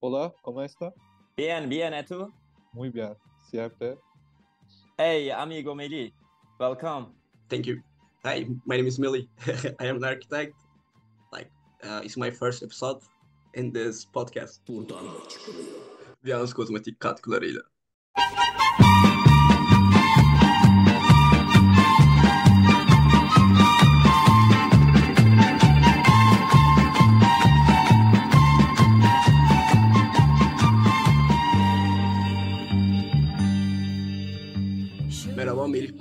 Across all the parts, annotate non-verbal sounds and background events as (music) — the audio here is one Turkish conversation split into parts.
Hola, ¿cómo está? Bien, bien, ¿y tú? Muy bien, siempre. Hey, amigo Meli, welcome. Thank you. Hi, my name is Millie. (laughs) I am an architect. Like, uh, it's my first episode in this podcast. Buradan mı çıkılıyor? Viyans kozmetik katkılarıyla.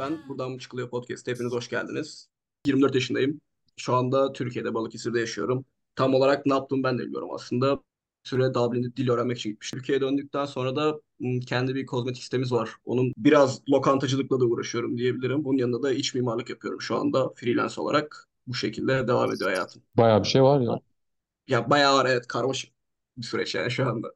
Ben. Buradan mı çıkılıyor podcast. Hepiniz hoş geldiniz. 24 yaşındayım. Şu anda Türkiye'de Balıkesir'de yaşıyorum. Tam olarak ne yaptığımı ben de bilmiyorum aslında. Süre Dublin'de dil öğrenmek için gitmiştim. Türkiye'ye döndükten sonra da kendi bir kozmetik sitemiz var. Onun biraz lokantacılıkla da uğraşıyorum diyebilirim. Bunun yanında da iç mimarlık yapıyorum şu anda freelance olarak. Bu şekilde devam ediyor hayatım. Bayağı bir şey var ya. Ya bayağı var evet karmaşık bir süreç yani şu anda.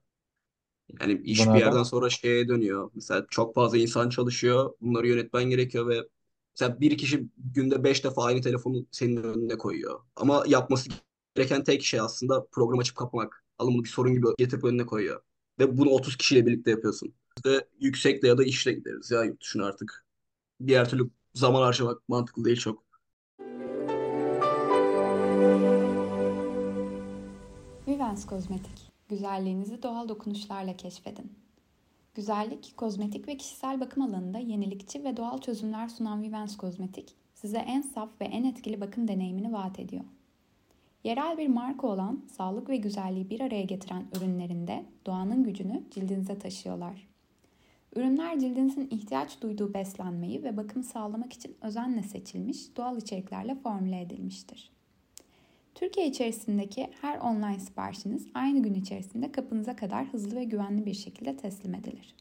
Yani iş bir yerden sonra şeye dönüyor. Mesela çok fazla insan çalışıyor. Bunları yönetmen gerekiyor ve mesela bir kişi günde beş defa aynı telefonu senin önüne koyuyor. Ama yapması gereken tek şey aslında program açıp kapamak. Alımını bir sorun gibi getirip önüne koyuyor. Ve bunu 30 kişiyle birlikte yapıyorsun. Biz de yüksekle ya da işle gideriz ya yurt dışına artık. Diğer türlü zaman harcamak mantıklı değil çok. Vivens Kozmetik. Güzelliğinizi doğal dokunuşlarla keşfedin. Güzellik, kozmetik ve kişisel bakım alanında yenilikçi ve doğal çözümler sunan Vivens Kozmetik, size en saf ve en etkili bakım deneyimini vaat ediyor. Yerel bir marka olan sağlık ve güzelliği bir araya getiren ürünlerinde doğanın gücünü cildinize taşıyorlar. Ürünler cildinizin ihtiyaç duyduğu beslenmeyi ve bakımı sağlamak için özenle seçilmiş doğal içeriklerle formüle edilmiştir. Türkiye içerisindeki her online siparişiniz aynı gün içerisinde kapınıza kadar hızlı ve güvenli bir şekilde teslim edilir.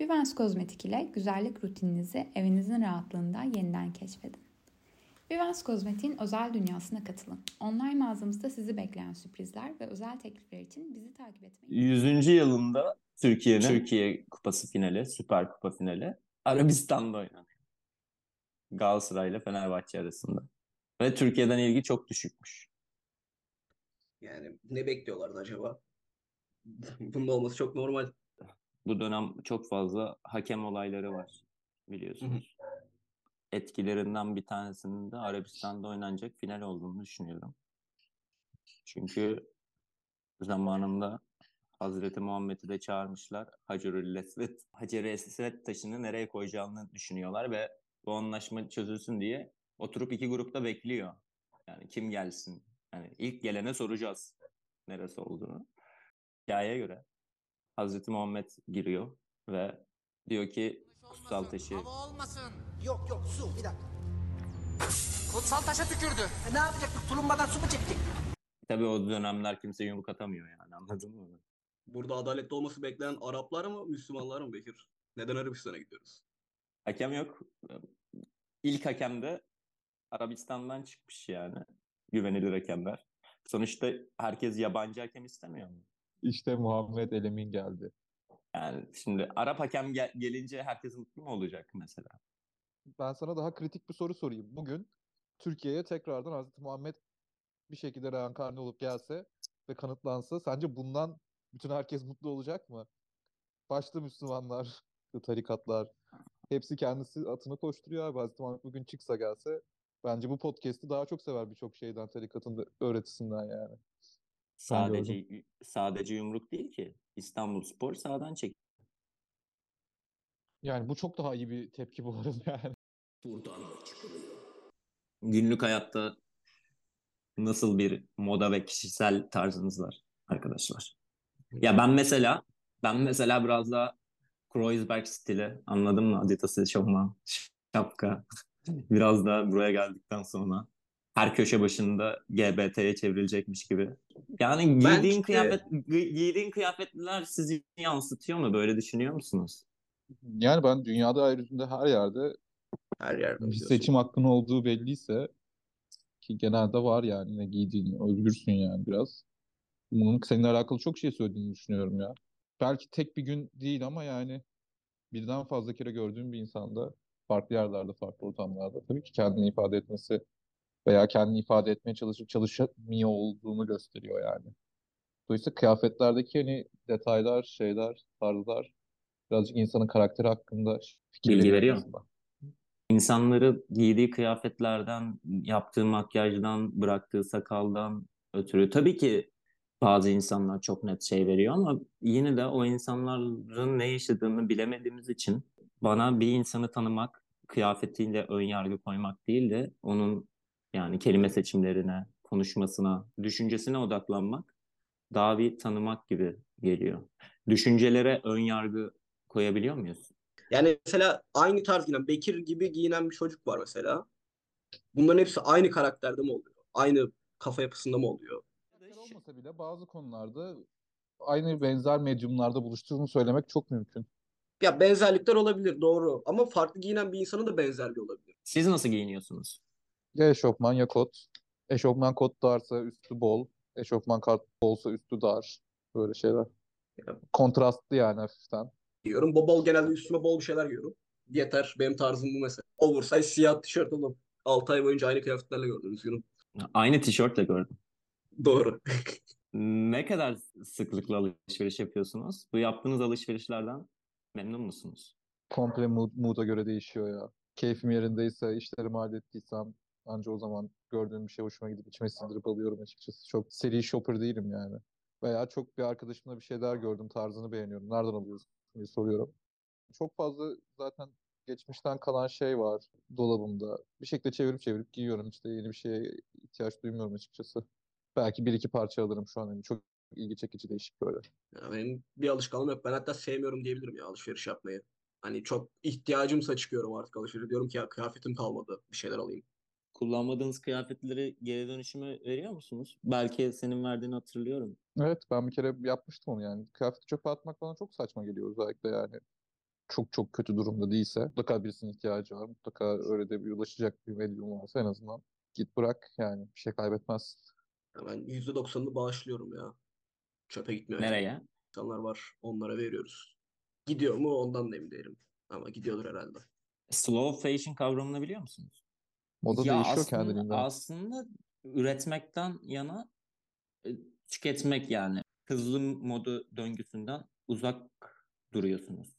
Vivens Kozmetik ile güzellik rutininizi evinizin rahatlığında yeniden keşfedin. Vivens Kozmetik'in özel dünyasına katılın. Online mağazamızda sizi bekleyen sürprizler ve özel teklifler için bizi takip etmeyi 100. yılında Türkiye'nin Türkiye Kupası finali, Süper Kupa finali Arabistan'da oynanıyor. Galatasaray ile Fenerbahçe arasında. Ve Türkiye'den ilgi çok düşükmüş. Yani ne bekliyorlardı acaba? (laughs) Bunun olması çok normal. Bu dönem çok fazla hakem olayları var biliyorsunuz. Etkilerinden bir tanesinin de Arabistan'da oynanacak final olduğunu düşünüyorum. Çünkü zamanında Hazreti Muhammed'i de çağırmışlar. Hacerül Esved. Hacer-i Esved taşını nereye koyacağını düşünüyorlar ve bu anlaşma çözülsün diye oturup iki grupta bekliyor. Yani kim gelsin? Yani ilk gelene soracağız neresi olduğunu. Hikayeye göre Hazreti Muhammed giriyor ve diyor ki kutsal taşı Hava olmasın. Yok yok su bir dakika. Kutsal taşa tükürdü. E, ne yapacaktık? Tulumbadan su mu çekecek? tabii o dönemler kimse yumruk atamıyor yani anladın mı? Burada adaletli olması beklenen Araplar mı Müslümanlar mı Bekir? Neden Arabistan'a gidiyoruz? Hakem yok. İlk hakem de Arabistan'dan çıkmış yani. Güvenilir hakemler. Sonuçta herkes yabancı hakem istemiyor mu? İşte Muhammed Elemin geldi. Yani şimdi Arap hakem gel- gelince herkes mutlu mu olacak mesela? Ben sana daha kritik bir soru sorayım. Bugün Türkiye'ye tekrardan Hazreti Muhammed bir şekilde reenkarne olup gelse ve kanıtlansa sence bundan bütün herkes mutlu olacak mı? Başta Müslümanlar, tarikatlar, hepsi kendisi atını koşturuyor abi. Hazreti Muhammed bugün çıksa gelse bence bu podcast'i daha çok sever birçok şeyden, tarikatın da öğretisinden yani. Sadece sadece yumruk değil ki. İstanbul Spor sağdan çek. Yani bu çok daha iyi bir tepki bu arada (laughs) yani. Buradan mı çıkılıyor? Günlük hayatta nasıl bir moda ve kişisel tarzınız var arkadaşlar? Ya ben mesela ben mesela biraz daha Kreuzberg stili anladın mı? Adidas eşofman, şapka. (laughs) Biraz da buraya geldikten sonra her köşe başında GBT'ye çevrilecekmiş gibi. Yani giydiğin Bence- kıyafet gi- giydiğin kıyafetler sizi yansıtıyor mu? Böyle düşünüyor musunuz? Yani ben dünyada yeryüzünde her yerde Her yerde bir seçim hakkın olduğu belliyse ki genelde var yani ne giydiğin özgürsün yani biraz. Bunun seninle alakalı çok şey söylediğini düşünüyorum ya. Belki tek bir gün değil ama yani birden fazla kere gördüğüm bir insanda farklı yerlerde, farklı ortamlarda tabii ki kendini ifade etmesi veya kendini ifade etmeye çalışıp çalışamıyor olduğunu gösteriyor yani. Dolayısıyla kıyafetlerdeki hani detaylar, şeyler, tarzlar birazcık insanın karakteri hakkında fikir Bilgi veriyor azından. İnsanları giydiği kıyafetlerden, yaptığı makyajdan, bıraktığı sakaldan ötürü. Tabii ki bazı insanlar çok net şey veriyor ama yine de o insanların ne yaşadığını bilemediğimiz için bana bir insanı tanımak kıyafetiyle ön yargı koymak değil de onun yani kelime seçimlerine, konuşmasına, düşüncesine odaklanmak daha bir tanımak gibi geliyor. Düşüncelere ön yargı koyabiliyor muyuz? Yani mesela aynı tarz giyinen, Bekir gibi giyinen bir çocuk var mesela. Bunların hepsi aynı karakterde mi oluyor? Aynı kafa yapısında mı oluyor? Olmasa bile bazı konularda aynı benzer medyumlarda buluştuğunu söylemek çok mümkün. Ya benzerlikler olabilir doğru. Ama farklı giyinen bir insanın da benzerliği olabilir. Siz nasıl giyiniyorsunuz? Ya eşofman ya kot. Eşofman kot darsa üstü bol. Eşofman kot bolsa üstü dar. Böyle şeyler. Ya. Kontrastlı yani hafiften. Giyiyorum. Bol bol genelde üstüme bol bir şeyler giyiyorum. Yeter. Benim tarzım bu mesela. Oversize siyah tişört olur. 6 ay boyunca aynı kıyafetlerle gördüm. Üzgünüm. Aynı tişörtle gördüm. Doğru. (laughs) Ne kadar sıklıkla alışveriş yapıyorsunuz? Bu yaptığınız alışverişlerden memnun musunuz? Komple mood, mood'a göre değişiyor ya. Keyfim yerindeyse, işlerimi hallettiysem anca o zaman gördüğüm bir şey hoşuma gidip içime sindirip alıyorum açıkçası. Çok seri shopper değilim yani. Veya çok bir arkadaşımla bir şeyler gördüm, tarzını beğeniyorum. Nereden alıyorsun diye soruyorum. Çok fazla zaten geçmişten kalan şey var dolabımda. Bir şekilde çevirip çevirip giyiyorum. İşte yeni bir şeye ihtiyaç duymuyorum açıkçası. Belki bir iki parça alırım şu an. Yani çok ilgi çekici değişik böyle. Ya benim bir alışkanlığım yok. Ben hatta sevmiyorum diyebilirim ya alışveriş yapmayı. Hani çok ihtiyacımsa çıkıyorum artık alışveriş. Diyorum ki ya kıyafetim kalmadı. Bir şeyler alayım. Kullanmadığınız kıyafetleri geri dönüşüme veriyor musunuz? Belki senin verdiğini hatırlıyorum. Evet ben bir kere yapmıştım onu yani. Kıyafeti çöpe atmak bana çok saçma geliyor özellikle yani. Çok çok kötü durumda değilse. Mutlaka birisinin ihtiyacı var. Mutlaka öyle de bir ulaşacak bir medyum varsa en azından git bırak yani bir şey kaybetmez. Ya ben %90'ını bağışlıyorum ya. Çöpe gitmiyor. Nereye? İnsanlar var. Onlara veriyoruz. Gidiyor mu ondan da emin değilim. Ama gidiyordur herhalde. Slow fashion kavramını biliyor musunuz? Moda Ya değişiyor aslında, kendiliğinden. aslında üretmekten yana e, tüketmek yani. Hızlı moda döngüsünden uzak duruyorsunuz.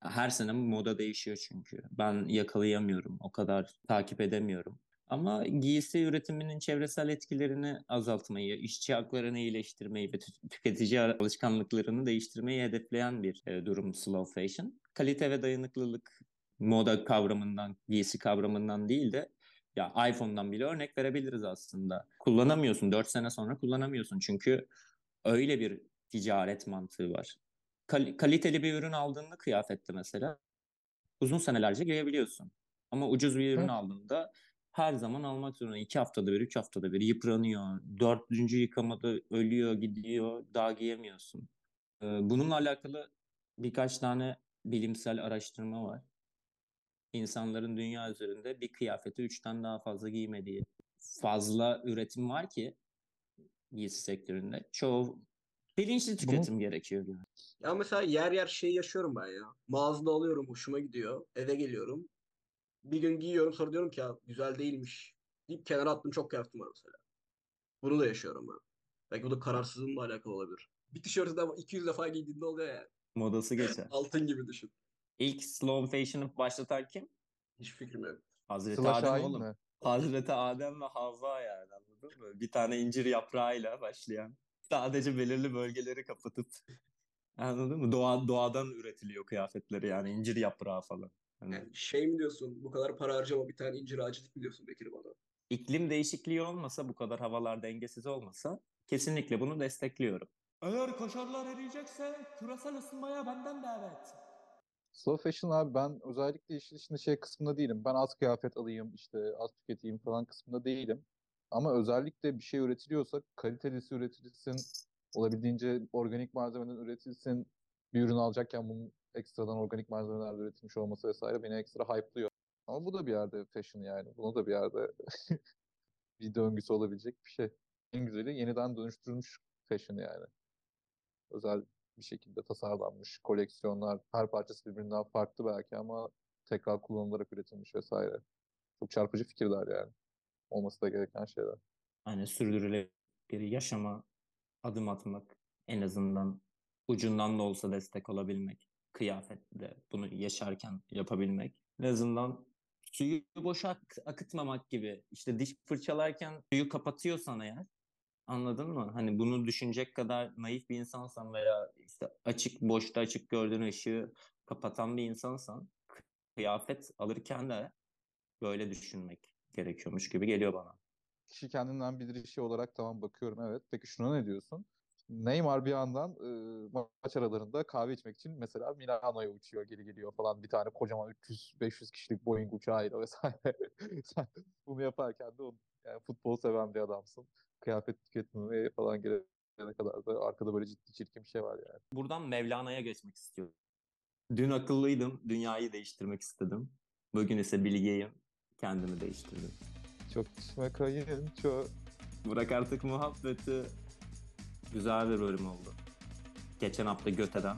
Her sene moda değişiyor çünkü. Ben yakalayamıyorum, o kadar takip edemiyorum. Ama giysi üretiminin çevresel etkilerini azaltmayı, işçi haklarını iyileştirmeyi ve tü- tüketici alışkanlıklarını değiştirmeyi hedefleyen bir e, durum slow fashion. Kalite ve dayanıklılık moda kavramından, giysi kavramından değil de ya iPhone'dan bile örnek verebiliriz aslında. Kullanamıyorsun. 4 sene sonra kullanamıyorsun. Çünkü öyle bir ticaret mantığı var. Kal- kaliteli bir ürün aldığında kıyafette mesela uzun senelerce giyebiliyorsun. Ama ucuz bir ürün Evet. aldığında her zaman almak zorunda. 2 haftada bir, 3 haftada bir yıpranıyor. Dördüncü yıkamada ölüyor, gidiyor. Daha giyemiyorsun. Ee, Bununla alakalı birkaç tane bilimsel araştırma var insanların dünya üzerinde bir kıyafeti üçten daha fazla giymediği fazla üretim var ki giysi sektöründe. Çoğu bilinçli tüketim gerekiyor yani. Ya mesela yer yer şey yaşıyorum ben ya. Mağazada alıyorum hoşuma gidiyor. Eve geliyorum. Bir gün giyiyorum sonra diyorum ki ya güzel değilmiş. Deyip kenara attığım çok kıyafetim var mesela. Bunu da yaşıyorum ben. Belki bu da kararsızlığımla alakalı olabilir. Bir tişörtü de 200 defa giydiğinde oluyor yani. Modası geçer. (laughs) Altın gibi düşün. İlk slow fashion'ı başlatan kim? Hiç fikrim yok. Hazreti Sıla Adem Şahin oğlum. mi? Hazreti Adem ve Havva yani anladın mı? Bir tane incir yaprağıyla başlayan. Sadece belirli bölgeleri kapatıp anladın mı? Doğa, doğadan üretiliyor kıyafetleri yani incir yaprağı falan. Hani Yani şey mi diyorsun? Bu kadar para harcama bir tane incir ağacı mi diyorsun Bekir bana? iklim değişikliği olmasa, bu kadar havalar dengesiz olmasa kesinlikle bunu destekliyorum. Eğer kaşarlar eriyecekse küresel ısınmaya benden davet. Slow fashion abi ben özellikle işin içinde şey kısmında değilim. Ben az kıyafet alayım işte az tüketeyim falan kısmında değilim. Ama özellikle bir şey üretiliyorsa kalitelisi üretilsin, olabildiğince organik malzemeden üretilsin. Bir ürün alacakken bunun ekstradan organik malzemelerle üretilmiş olması vesaire beni ekstra hype'lıyor. Ama bu da bir yerde fashion yani. Bunu da bir yerde (laughs) bir döngüsü olabilecek bir şey. En güzeli yeniden dönüştürülmüş fashion yani. Özel bir şekilde tasarlanmış koleksiyonlar. Her parçası birbirinden farklı belki ama tekrar kullanılarak üretilmiş vesaire. Çok çarpıcı fikirler yani. Olması da gereken şeyler. Hani sürdürülebilir yaşama adım atmak en azından ucundan da olsa destek olabilmek. Kıyafette bunu yaşarken yapabilmek. En azından suyu boşa ak- akıtmamak gibi. İşte diş fırçalarken suyu kapatıyorsan eğer Anladın mı? Hani bunu düşünecek kadar naif bir insansan veya işte açık, boşta açık gördüğün ışığı kapatan bir insansan kıyafet alırken de böyle düşünmek gerekiyormuş gibi geliyor bana. Kişi kendinden bilir işi olarak tamam bakıyorum evet. Peki şuna ne diyorsun? Neymar bir yandan e, maç aralarında kahve içmek için mesela Milano'ya uçuyor, geri geliyor falan bir tane kocaman 300-500 kişilik Boeing uçağıyla (laughs) vesaire. Sen bunu yaparken de o, yani futbol seven bir adamsın. Kıyafet tüketmemeye falan gelene kadar da arkada böyle ciddi çirkin bir şey var yani. Buradan Mevlana'ya geçmek istiyorum. Dün akıllıydım, dünyayı değiştirmek istedim. Bugün ise bilgeyim, kendimi değiştirdim. Çok içme kayınço. Bırak artık muhabbeti. Güzel bir bölüm oldu. Geçen hafta Göte'den,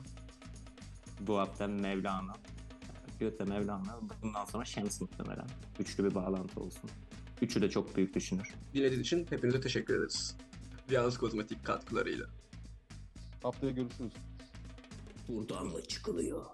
bu hafta Mevlana. Göte, Mevlana, bundan sonra Şems muhtemelen. Üçlü bir bağlantı olsun. Üçü de çok büyük düşünür. Dinlediğiniz için hepinize teşekkür ederiz. Viyans Kozmetik katkılarıyla. Haftaya görüşürüz. Buradan mı çıkılıyor?